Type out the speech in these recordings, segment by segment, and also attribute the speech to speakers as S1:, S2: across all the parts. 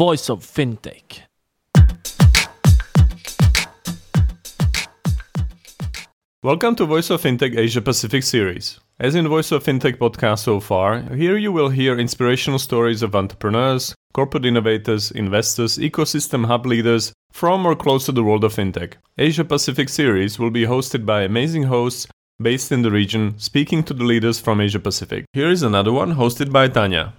S1: voice of fintech.
S2: Welcome to Voice of Fintech Asia Pacific series. As in Voice of Fintech podcast so far, here you will hear inspirational stories of entrepreneurs, corporate innovators, investors, ecosystem hub leaders from or close to the world of fintech. Asia Pacific series will be hosted by amazing hosts based in the region, speaking to the leaders from Asia Pacific. Here is another one hosted by Tanya.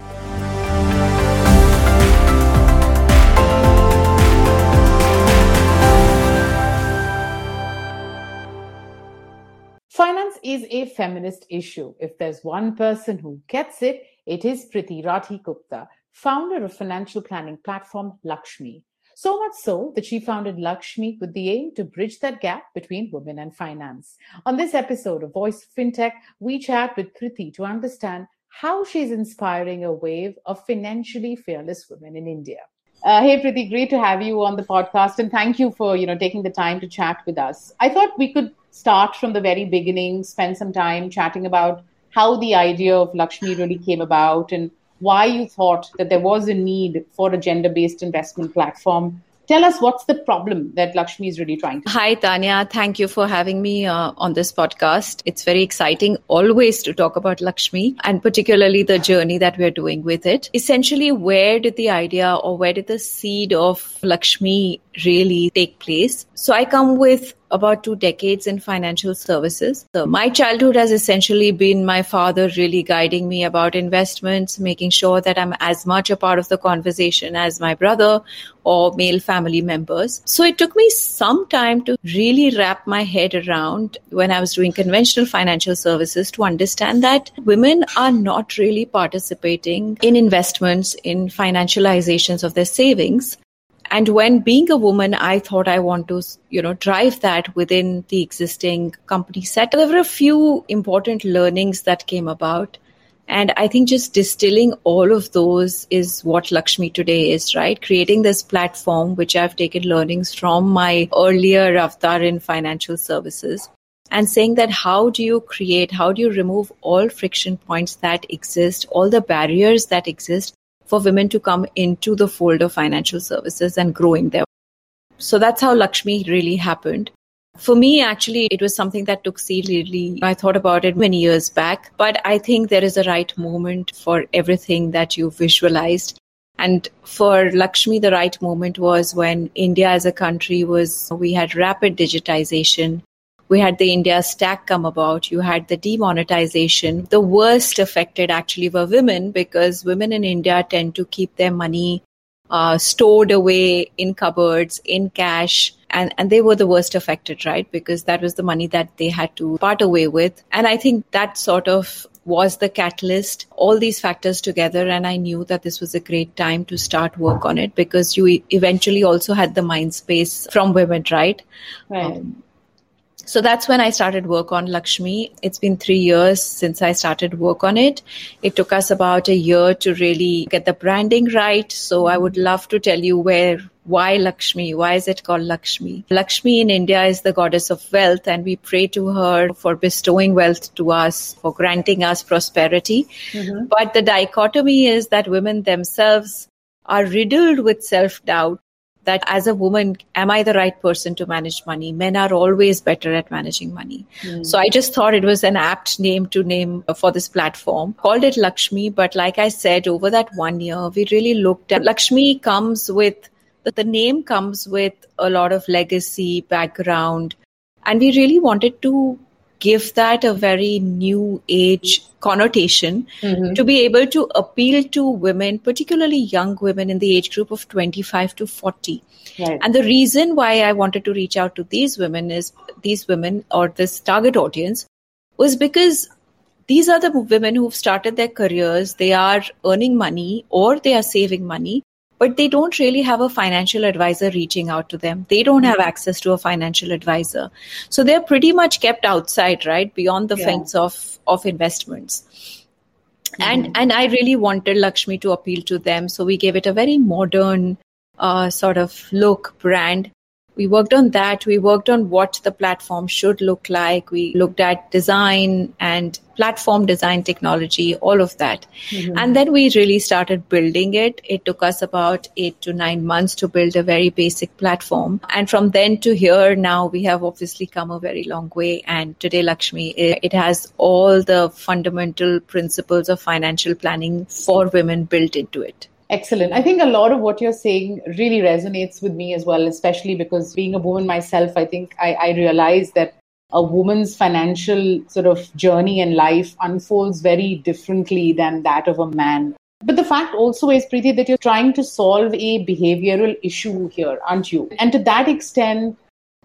S3: Is a feminist issue. If there's one person who gets it, it is Priti Rathi Gupta, founder of financial planning platform Lakshmi. So much so that she founded Lakshmi with the aim to bridge that gap between women and finance. On this episode of Voice FinTech, we chat with Priti to understand how she's inspiring a wave of financially fearless women in India. Uh, hey Priti, great to have you on the podcast, and thank you for you know taking the time to chat with us. I thought we could start from the very beginning, spend some time chatting about how the idea of Lakshmi really came about and why you thought that there was a need for a gender based investment platform tell us what's the problem that Lakshmi is really trying to.
S4: Hi, Tanya. Thank you for having me uh, on this podcast. It's very exciting always to talk about Lakshmi and particularly the journey that we're doing with it. Essentially, where did the idea or where did the seed of Lakshmi really take place? So I come with about two decades in financial services. So my childhood has essentially been my father really guiding me about investments, making sure that I'm as much a part of the conversation as my brother or male family members. So it took me some time to really wrap my head around when I was doing conventional financial services to understand that women are not really participating in investments, in financializations of their savings and when being a woman i thought i want to you know drive that within the existing company set. There were a few important learnings that came about. And i think just distilling all of those is what lakshmi today is right? Creating this platform which i've taken learnings from my earlier avatar in financial services and saying that how do you create how do you remove all friction points that exist all the barriers that exist for women to come into the fold of financial services and growing there. So that's how Lakshmi really happened. For me, actually, it was something that took seriously. I thought about it many years back, but I think there is a right moment for everything that you visualized. And for Lakshmi, the right moment was when India as a country was, we had rapid digitization we had the India stack come about. You had the demonetization. The worst affected actually were women because women in India tend to keep their money uh, stored away in cupboards, in cash. And, and they were the worst affected, right? Because that was the money that they had to part away with. And I think that sort of was the catalyst, all these factors together. And I knew that this was a great time to start work on it because you eventually also had the mind space from women, right?
S3: Right. Um,
S4: so that's when I started work on Lakshmi. It's been three years since I started work on it. It took us about a year to really get the branding right. So I would love to tell you where, why Lakshmi? Why is it called Lakshmi? Lakshmi in India is the goddess of wealth and we pray to her for bestowing wealth to us, for granting us prosperity. Mm-hmm. But the dichotomy is that women themselves are riddled with self doubt that as a woman, am I the right person to manage money? Men are always better at managing money. Mm. So I just thought it was an apt name to name for this platform. Called it Lakshmi, but like I said, over that one year, we really looked at Lakshmi comes with the name comes with a lot of legacy background. And we really wanted to give that a very new age connotation mm-hmm. to be able to appeal to women, particularly young women in the age group of 25 to 40. Right. And the reason why I wanted to reach out to these women is these women or this target audience was because these are the women who've started their careers, they are earning money or they are saving money, but they don't really have a financial advisor reaching out to them. They don't have access to a financial advisor. So they're pretty much kept outside, right? Beyond the yeah. fence of, of investments. Mm-hmm. And, and I really wanted Lakshmi to appeal to them. So we gave it a very modern, uh, sort of look brand. We worked on that. We worked on what the platform should look like. We looked at design and platform design technology, all of that. Mm-hmm. And then we really started building it. It took us about eight to nine months to build a very basic platform. And from then to here, now we have obviously come a very long way. And today, Lakshmi, it has all the fundamental principles of financial planning for women built into it.
S3: Excellent. I think a lot of what you're saying really resonates with me as well, especially because being a woman myself, I think I, I realize that a woman's financial sort of journey and life unfolds very differently than that of a man. But the fact also is, Priti, that you're trying to solve a behavioral issue here, aren't you? And to that extent,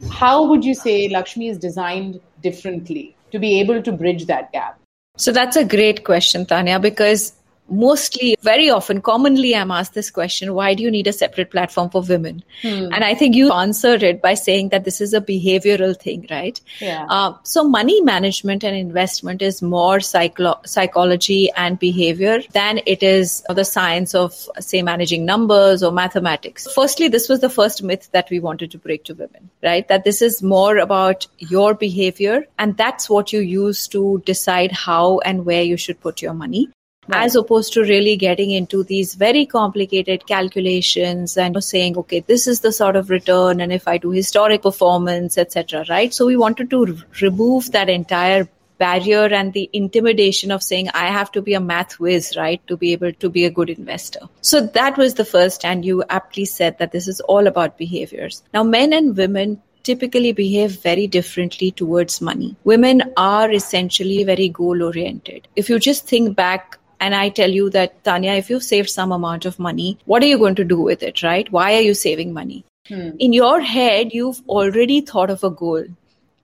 S3: how would you say Lakshmi is designed differently to be able to bridge that gap?
S4: So that's a great question, Tanya, because mostly very often commonly i'm asked this question why do you need a separate platform for women? Hmm. and i think you answered it by saying that this is a behavioral thing right?
S3: Yeah. Uh,
S4: so money management and investment is more psycho- psychology and behavior than it is the science of say managing numbers or mathematics. Firstly this was the first myth that we wanted to break to women right? That this is more about your behavior and that's what you use to decide how and where you should put your money Right. as opposed to really getting into these very complicated calculations and saying okay this is the sort of return and if i do historic performance etc right so we wanted to r- remove that entire barrier and the intimidation of saying i have to be a math whiz right to be able to be a good investor so that was the first and you aptly said that this is all about behaviors now men and women typically behave very differently towards money. Women are essentially very goal oriented. If you just think back and I tell you that, Tanya, if you've saved some amount of money, what are you going to do with it, right? Why are you saving money? Hmm. In your head, you've already thought of a goal.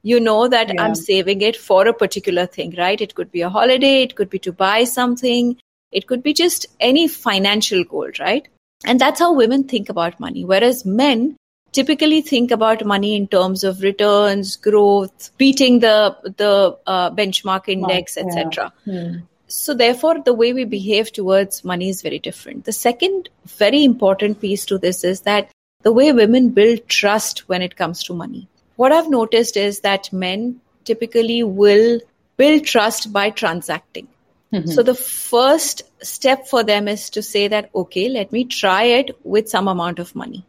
S4: You know that yeah. I'm saving it for a particular thing, right? It could be a holiday, it could be to buy something, it could be just any financial goal, right? And that's how women think about money. Whereas men typically think about money in terms of returns, growth, beating the the uh, benchmark index, etc. Yeah. Hmm. So, therefore, the way we behave towards money is very different. The second very important piece to this is that the way women build trust when it comes to money. What I've noticed is that men typically will build trust by transacting. Mm-hmm. So, the first step for them is to say that, okay, let me try it with some amount of money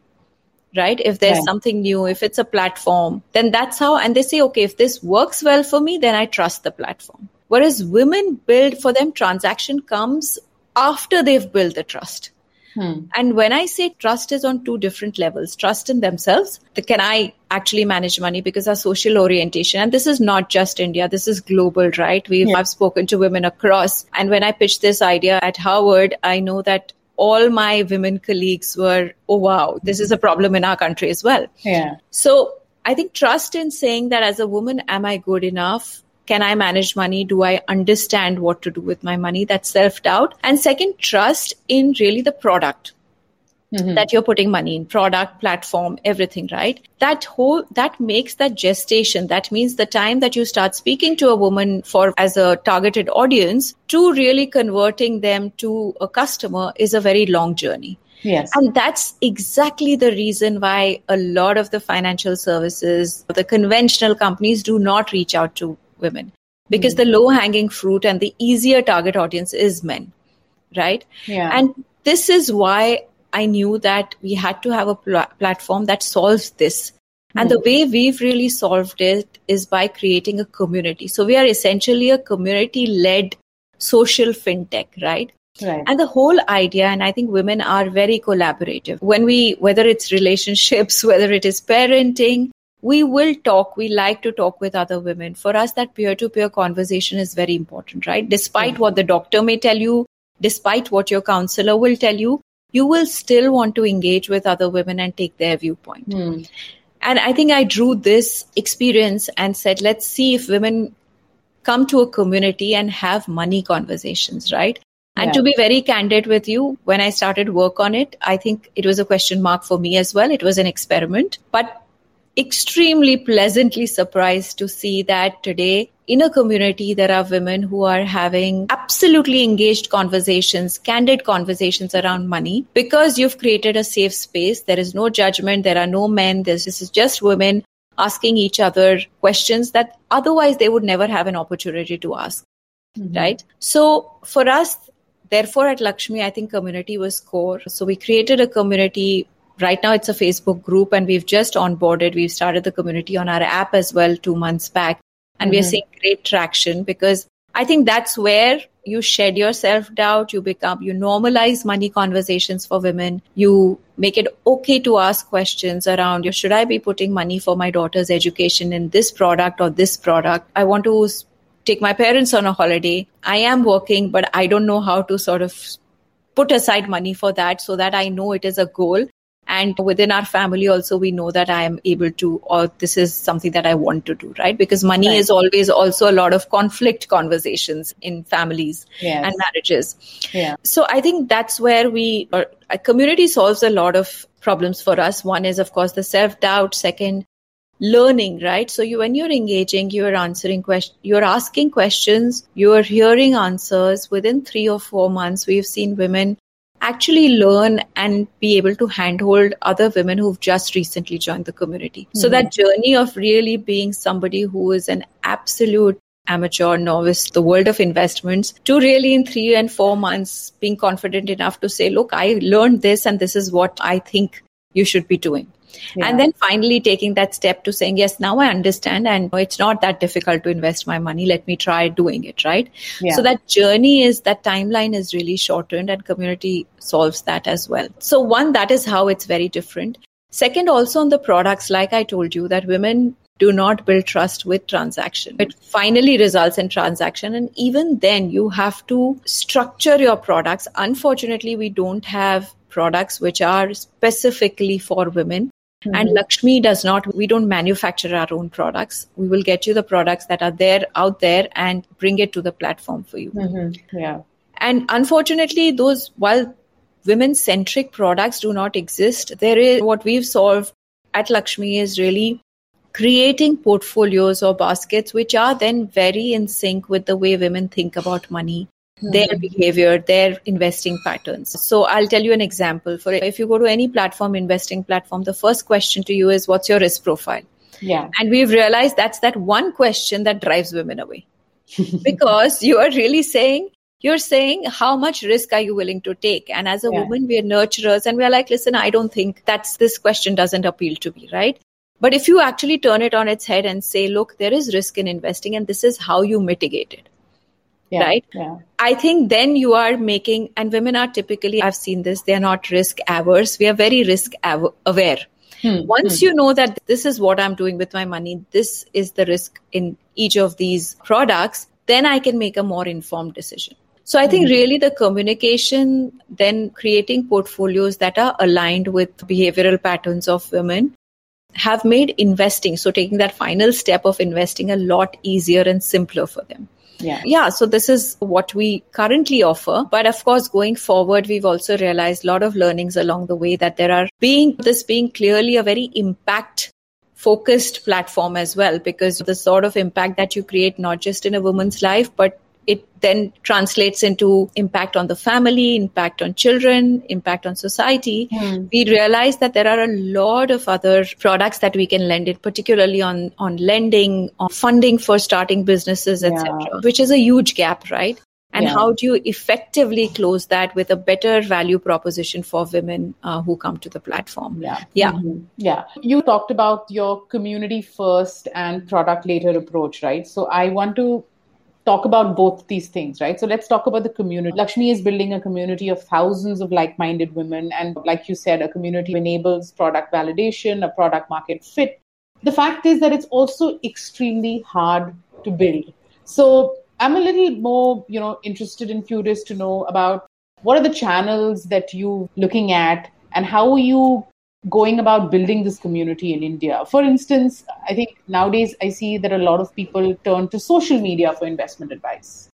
S4: right? If there's something new, if it's a platform, then that's how, and they say, okay, if this works well for me, then I trust the platform. Whereas women build for them, transaction comes after they've built the trust. Hmm. And when I say trust is on two different levels, trust in themselves, the, can I actually manage money because our social orientation, and this is not just India, this is global, right? We've yeah. I've spoken to women across. And when I pitched this idea at Harvard, I know that all my women colleagues were, oh wow, this is a problem in our country as well.
S3: Yeah.
S4: So I think trust in saying that as a woman, am I good enough? Can I manage money? Do I understand what to do with my money? That's self doubt. And second, trust in really the product. Mm-hmm. that you're putting money in product platform everything right that whole that makes that gestation that means the time that you start speaking to a woman for as a targeted audience to really converting them to a customer is a very long journey
S3: Yes.
S4: And that's exactly the reason why a lot of the financial services, the conventional companies do not reach out to women because mm-hmm. the low hanging fruit and the easier target audience is men right
S3: yeah.
S4: and this is why i knew that we had to have a pl- platform that solves this mm-hmm. and the hmm. way we've really solved it is by creating a community so we are essentially a community led social fintech right
S3: Right.
S4: And the whole idea, and I think women are very collaborative. When we, whether it's relationships, whether it is parenting, we will talk we like to talk with other women for us that peer to peer conversation is very important right despite mm-hmm. what the doctor may tell you despite what your counselor will tell you you will still want to engage with other women and take their viewpoint
S3: mm.
S4: and i think i drew this experience and said let's see if women come to a community and have money conversations right and yeah. to be very candid with you, when I started work on it, I think it was a question mark for me as well. It was an experiment. But extremely pleasantly surprised to see that today in a community there are women who are having absolutely engaged conversations candid conversations around money. Because you've created a safe space there is no judgment there are no men this is just women asking each other questions that otherwise they would never have an opportunity to ask mm-hmm. right? So for us therefore at lakshmi i think community was core. So we created a community right now it's a facebook group and we've just onboarded we've started the community on our app as well 2 months back. And mm-hmm. we're seeing great traction because i think that's where you shed your self doubt you become you normalize money conversations for women you make it okay to ask questions around should i be putting money for my daughter's education in this product or this product? I want to take my parents on a holiday. I am working but i don't know how to sort of put aside money for that so that i know it is a goal and within our family also we know that i am able to or this is something that i want to do right because money right. is always also a lot of conflict conversations in families yes. and marriages yeah. so i think that's where we or a community solves a lot of problems for us one is of course the self doubt second learning right so you when you're engaging you're answering questions you're asking questions you're hearing answers within 3 or 4 months we've seen women actually learn and be able to handhold other women who've just recently joined the community. Mm-hmm. So that journey of really being somebody who is an absolute amateur novice, the world of investments, to really in three and four months being confident enough to say, look, I learned this and this is what I think you should be doing. Yeah. And then finally taking that step to saying, yes, now I understand and it's not that difficult to invest my money. Let me try doing it, right? Yeah. So that journey is, that timeline is really shortened and community solves that as well. So one, that is how it's very different. Second, also on the products, like I told you, that women do not build trust with transaction. It finally results in transaction. And even then, you have to structure your products. Unfortunately, we don't have products which are specifically for women. Mm-hmm. And Lakshmi does not, we don't manufacture our own products. We will get you the products that are there out there and bring it to the platform for you.
S3: Mm-hmm. Yeah.
S4: And unfortunately, those, while women centric products do not exist, there is what we've solved at Lakshmi is really creating portfolios or baskets which are then very in sync with the way women think about money their behavior, their investing patterns. So I'll tell you an example. For if you go to any platform, investing platform, the first question to you is what's your risk profile?
S3: Yeah.
S4: And we've realized that's that one question that drives women away. because you are really saying, you're saying how much risk are you willing to take and as a yeah. woman we are nurturers and we're like listen i don't think that's this question doesn't appeal to me right but if you actually turn it on its head and say look there is risk in investing and this is how you mitigate it
S3: yeah,
S4: right?
S3: Yeah.
S4: I think then you are making, and women are typically, I've seen this, they're not risk averse. We are very risk aware. Hmm, Once hmm. you know that this is what I'm doing with my money, this is the risk in each of these products, then I can make a more informed decision. So I think hmm. really the communication, then creating portfolios that are aligned with behavioral patterns of women have made investing, so taking that final step of investing a lot easier and simpler for them.
S3: Yeah.
S4: Yeah. So this is what we currently offer. But of course, going forward, we've also realized a lot of learnings along the way that there are being this being clearly a very impact focused platform as well, because the sort of impact that you create, not just in a woman's life, but it then translates into impact on the family, impact on children, impact on society. Mm. We realize that there are a lot of other products that we can lend it, particularly on, on lending, on funding for starting businesses, etc., yeah. which is a huge gap, right? And yeah. how do you effectively close that with a better value proposition for women uh, who come to the platform?
S3: Yeah.
S4: Yeah.
S3: Mm-hmm. Yeah. You talked about your community first and product later approach, right? So I want to talk about both these things, right? So let's talk about the community. Lakshmi is building a community of thousands of like minded women. And like you said, a community enables product validation, a product market fit. The fact is that it's also extremely hard to build. So I'm a little more, you know, interested and curious to know about what are the channels that you're looking at and how are you going about building this community in India. For instance, I think nowadays I see that a lot of people turn to social media for investment advice.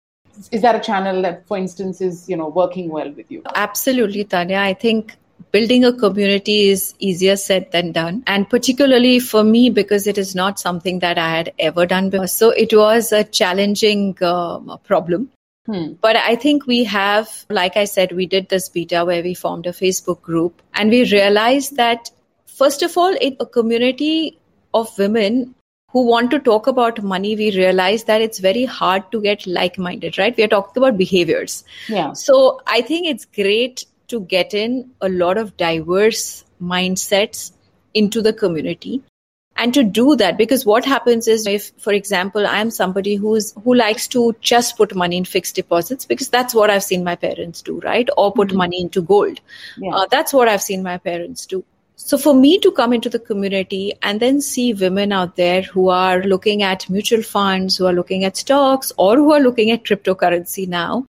S3: Is that a channel that, for instance, is you know working well with you?
S4: Absolutely, Tanya. I think building a community is easier said than done. And particularly for me, because it is not something that I had ever done before. So it was a challenging um, problem. Hmm. But I think we have, like I said, we did this beta where we formed a Facebook group and we realized that, first of all, in a community of women who want to talk about money, we realize that it's very hard to get like minded, right? We are talking about behaviors.
S3: Yeah.
S4: So I think it's great to get in a lot of diverse mindsets into the community and to do that because what happens is if for example i am somebody who's who likes to just put money in fixed deposits because that's what i've seen my parents do right or put mm-hmm. money into gold yeah. uh, that's what i've seen my parents do so for me to come into the community and then see women out there who are looking at mutual funds who are looking at stocks or who are looking at cryptocurrency now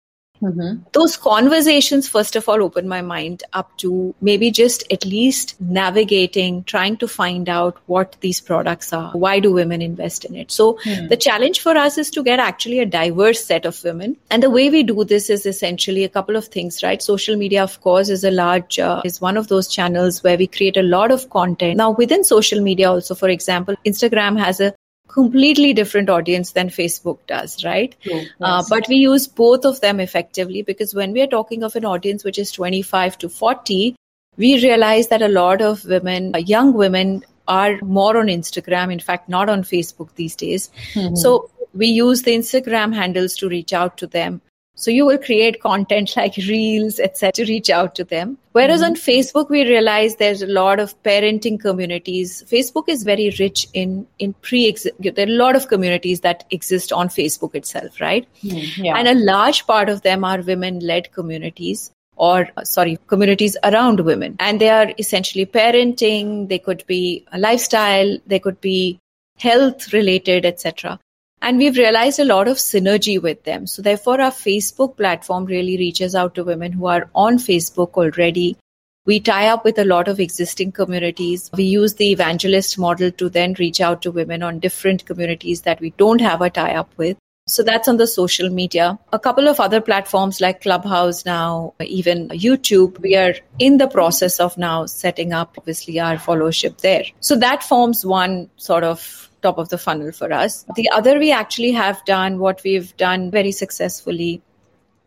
S4: Mm-hmm. Those conversations, first of all, open my mind up to maybe just at least navigating, trying to find out what these products are. Why do women invest in it? So mm. the challenge for us is to get actually a diverse set of women. And the way we do this is essentially a couple of things, right? Social media, of course, is a large, uh, is one of those channels where we create a lot of content. Now, within social media also, for example, Instagram has a completely different audience than Facebook does, right? Yes. Uh, but we use both of them effectively because when we are talking of an audience which is 25 to 40, we realize that a lot of women, uh, young women, are more on Instagram, in fact, not on Facebook these days. Mm-hmm. So we use the Instagram handles to reach out to them. So you will create content like reels, etc., to reach out to them. Whereas mm-hmm. on Facebook, we realize there's a lot of parenting communities. Facebook is very rich in in pre. There are a lot of communities that exist on Facebook itself, right? Mm, yeah. And a large part of them are women-led communities or sorry communities around women and they are essentially parenting they could be a lifestyle they could be health related etc and we've realized a lot of synergy with them. So therefore, our Facebook platform really reaches out to women who are on Facebook already. We tie up with a lot of existing communities. We use the evangelist model to then reach out to women on different communities that we don't have a tie up with. So that's on the social media. A couple of other platforms like Clubhouse now, even YouTube, we are in the process of now setting up obviously our followership there. So that forms one sort of top of the funnel for us. The other, we actually have done what we've done very successfully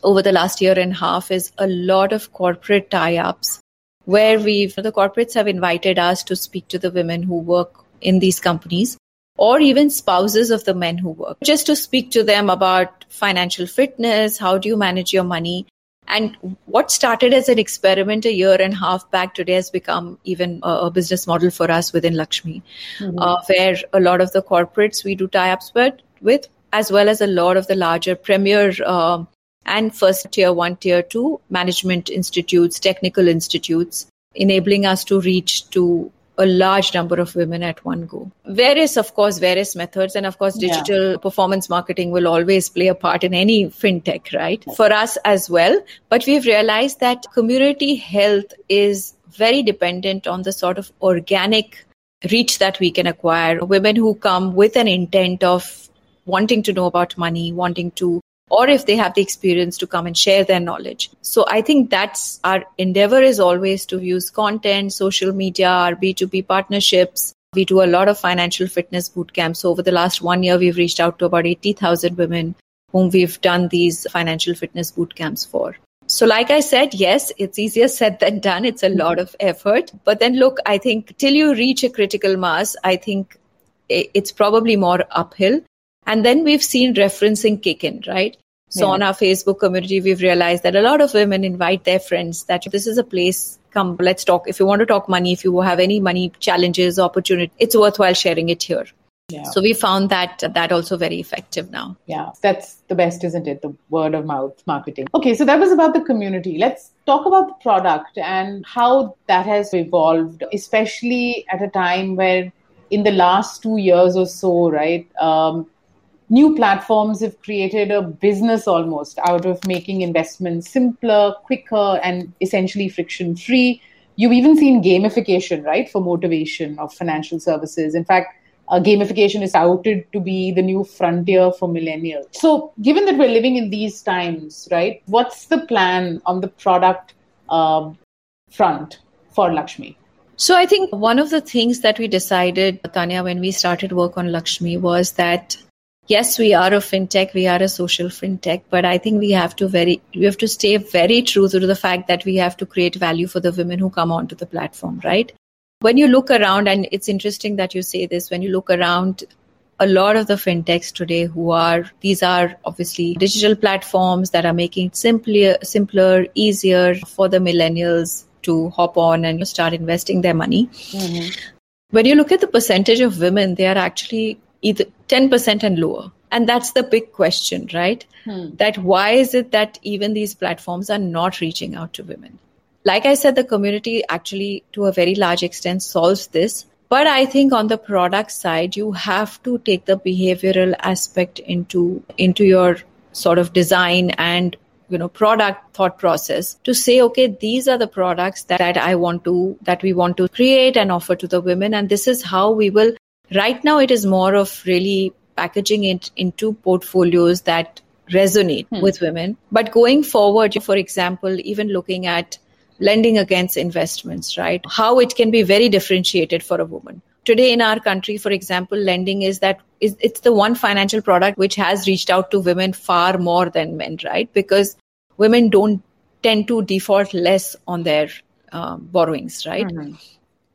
S4: over the last year and a half is a lot of corporate tie ups where we've, the corporates have invited us to speak to the women who work in these companies or even spouses of the men who work, just to speak to them about financial fitness, how do you manage your money, and what started as an experiment a year and a half back today has become even a, a business model for us within Lakshmi, mm-hmm. uh, where a lot of the corporates we do tie ups with, with, as well as a lot of the larger premier uh, and first tier one, tier two management institutes, technical institutes, enabling us to reach to a large number of women at one go. Various, of course, various methods. And of course, digital yeah. performance marketing will always play a part in any fintech, right? For us as well. But we've realized that community health is very dependent on the sort of organic reach that we can acquire. Women who come with an intent of wanting to know about money, wanting to or if they have the experience to come and share their knowledge. So I think that's our endeavor is always to use content, social media, our B2B partnerships. We do a lot of financial fitness boot camps. So over the last one year, we've reached out to about 80,000 women whom we've done these financial fitness boot camps for. So, like I said, yes, it's easier said than done. It's a lot of effort. But then, look, I think till you reach a critical mass, I think it's probably more uphill. And then we've seen referencing kick in, right? So yeah. on our Facebook community, we've realized that a lot of women invite their friends that this is a place, come, let's talk. If you want to talk money, if you have any money challenges, opportunity, it's worthwhile sharing it here. Yeah. So we found that that also very effective now.
S3: Yeah, that's the best, isn't it? The word of mouth marketing. Okay, so that was about the community. Let's talk about the product and how that has evolved, especially at a time where in the last two years or so, right? Um, new platforms have created a business almost out of making investments simpler, quicker, and essentially friction free. You've even seen gamification, right, for motivation of financial services. In fact, uh, gamification is touted to be the new frontier for millennials. So, given that we're living in these times, right, what's the plan on the product uh, front? for Lakshmi?
S4: So I think one of the things that we decided, Tanya, when we started work on Lakshmi was that yes, we are a fintech, we are a social fintech, but I think we have to very we have to stay very true to the fact that we have to create value for the women who come onto the platform, right? When you look around, and it's interesting that you say this, when you look around a lot of the fintechs today who are these are obviously digital platforms that are making it simpler simpler easier for the millennials to hop on and start investing their money. Mm-hmm. When you look at the percentage of women, they are actually either 10% and lower. And that's the big question, right? Hmm. That why is it that even these platforms are not reaching out to women? Like I said, the community actually, to a very large extent, solves this. But I think on the product side, you have to take the behavioral aspect into into your sort of design and you know product thought process to say okay these are the products that, that i want to that we want to create and offer to the women and this is how we will right now it is more of really packaging it into portfolios that resonate hmm. with women but going forward for example even looking at lending against investments right how it can be very differentiated for a woman today in our country for example lending is that is it's the one financial product which has reached out to women far more than men right because women don't tend to default less on their uh, borrowings right mm-hmm.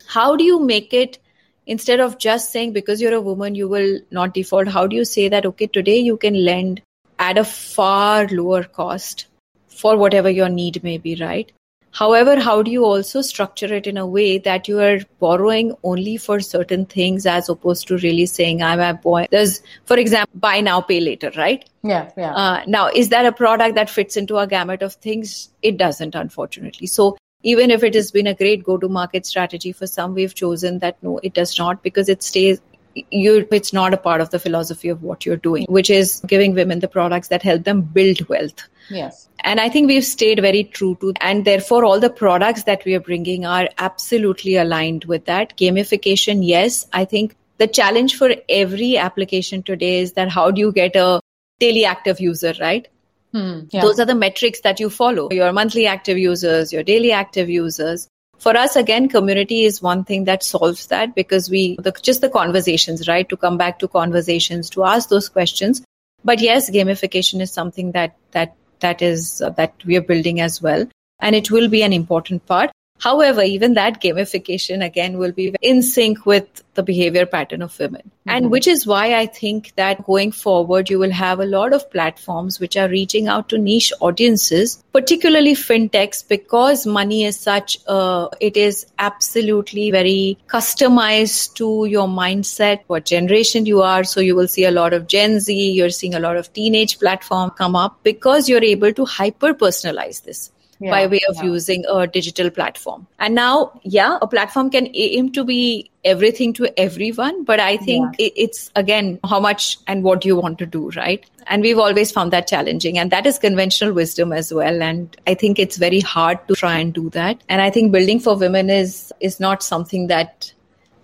S4: how do you make it instead of just saying because you're a woman you will not default how do you say that okay today you can lend at a far lower cost for whatever your need may be right However, how do you also structure it in a way that you are borrowing only for certain things as opposed to really saying, I'm a boy? There's, for example, buy now, pay later, right?
S3: Yeah, yeah.
S4: Uh, now, is that a product that fits into a gamut of things? It doesn't, unfortunately. So, even if it has been a great go to market strategy for some, we've chosen that no, it does not because it stays you it's not a part of the philosophy of what you're doing which is giving women the products that help them build wealth.
S3: Yes.
S4: And i think we've stayed very true to and therefore all the products that we are bringing are absolutely aligned with that. Gamification yes. I think the challenge for every application today is that how do you get a daily active user right hmm, yeah. those are the metrics that you follow. Your monthly active users your daily active users. For us again community is one thing that solves that because we the, just the conversations right? To come back to conversations to ask those questions. But yes gamification is something that that that is uh, that we are building as well. And it will be an important part However, even that gamification again will be in sync with the behavior pattern of women. Mm-hmm. And which is why I think that going forward, you will have a lot of platforms which are reaching out to niche audiences, particularly fintechs, because money is such a, it is absolutely very customized to your mindset, what generation you are. So you will see a lot of Gen Z, you're seeing a lot of teenage platform come up because you're able to hyper personalize this yeah, by way of yeah. using a digital platform. And now, yeah, a platform can aim to be everything to everyone, but I think yeah. it's again how much and what you want to do, right? And we've always found that challenging, and that is conventional wisdom as well. And I think it's very hard to try and do that. And I think building for women is is not something that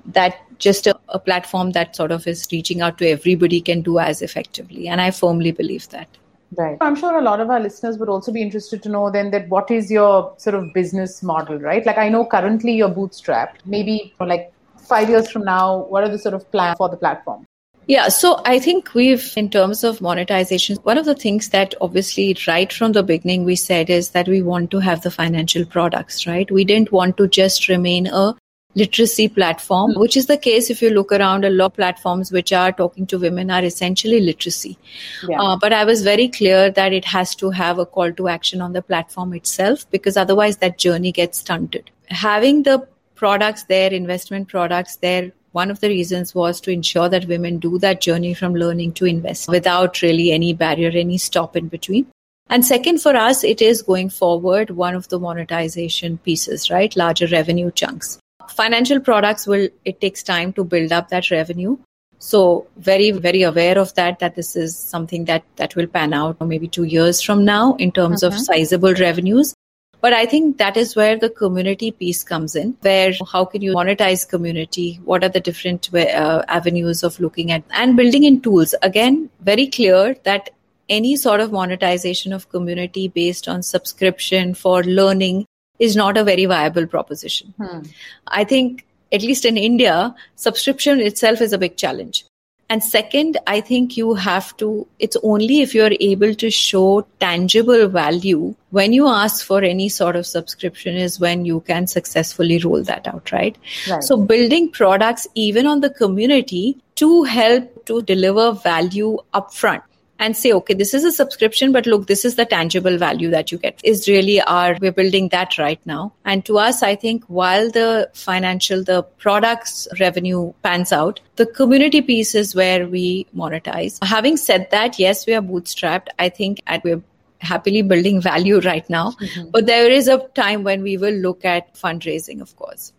S4: that just a, a platform that sort of is reaching out to everybody can do as effectively. And I firmly believe that.
S3: Right. I'm sure a lot of our listeners would also be interested to know then that what is your sort of business model, right? Like I know currently you're bootstrapped. Maybe for like five years from now, what are the sort of plans for the platform?
S4: Yeah, so I think we've, in terms of monetization, one of the things that obviously right from the beginning we said is that we want to have the financial products, right? We didn't want to just remain a literacy platform, which is the case if you look around a lot of platforms which are talking to women are essentially literacy. Yeah. Uh, but I was very clear that it has to have a call to action on the platform itself because otherwise that journey gets stunted. Having the products there, investment products there, one of the reasons was to ensure that women do that journey from learning to invest without really any barrier, any stop in between. And second, for us, it is going forward one of the monetization pieces, right? Larger revenue chunks financial products will it takes time to build up that revenue. So very very aware of that that this is something that that will pan out maybe 2 years from now in terms of uh-huh. sizable revenues. But i think that is where the community piece comes in where how can you monetize community? What are the different uh, avenues of looking at and building in tools? Again very clear that any sort of monetization of community based on subscription for learning is not a very viable proposition.
S3: Hmm.
S4: I think, at least in India, subscription itself is a big challenge. And second, I think you have to, it's only if you're able to show tangible value when you ask for any sort of subscription is when you can successfully roll that out, right?
S3: Right.
S4: So building products even on the community to help to deliver value upfront and say, okay, this is a subscription, but look, this is the tangible value that you get is really our, we're building that right now. And to us, I think while the financial, the products revenue pans out, the community piece is where we monetize. Having said that, yes, we are bootstrapped. I think and we're happily building value right now, mm-hmm. but there is a time when we will look at fundraising, of course.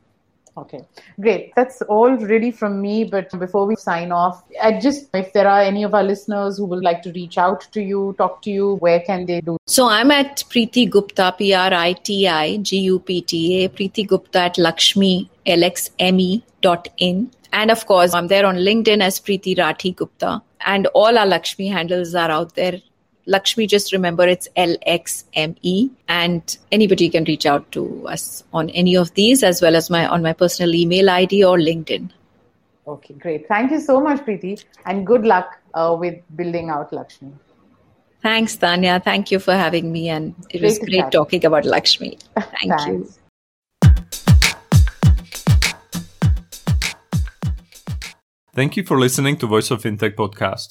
S3: Okay, great. That's all really from me. But before we sign off, I just, if there are any of our listeners who would like to reach out to you, talk to you, where can they do?
S4: So I'm at Priti Gupta, P R I T I G U P T A, Priti Gupta at Lakshmi, LXME dot in. And of course, I'm there on LinkedIn as Priti Rathi Gupta. And all our Lakshmi handles are out there. Lakshmi, just remember it's LXME. And anybody can reach out to us on any of these as well as my on my personal email ID or LinkedIn.
S3: Okay, great. Thank you so much, Priti, and good luck uh, with building out Lakshmi.
S4: Thanks, Tanya. Thank you for having me. And it was
S3: Great to
S4: great
S3: chat.
S4: talking about Lakshmi. Thank you.
S2: Thank you for listening to Voice of Fintech podcast.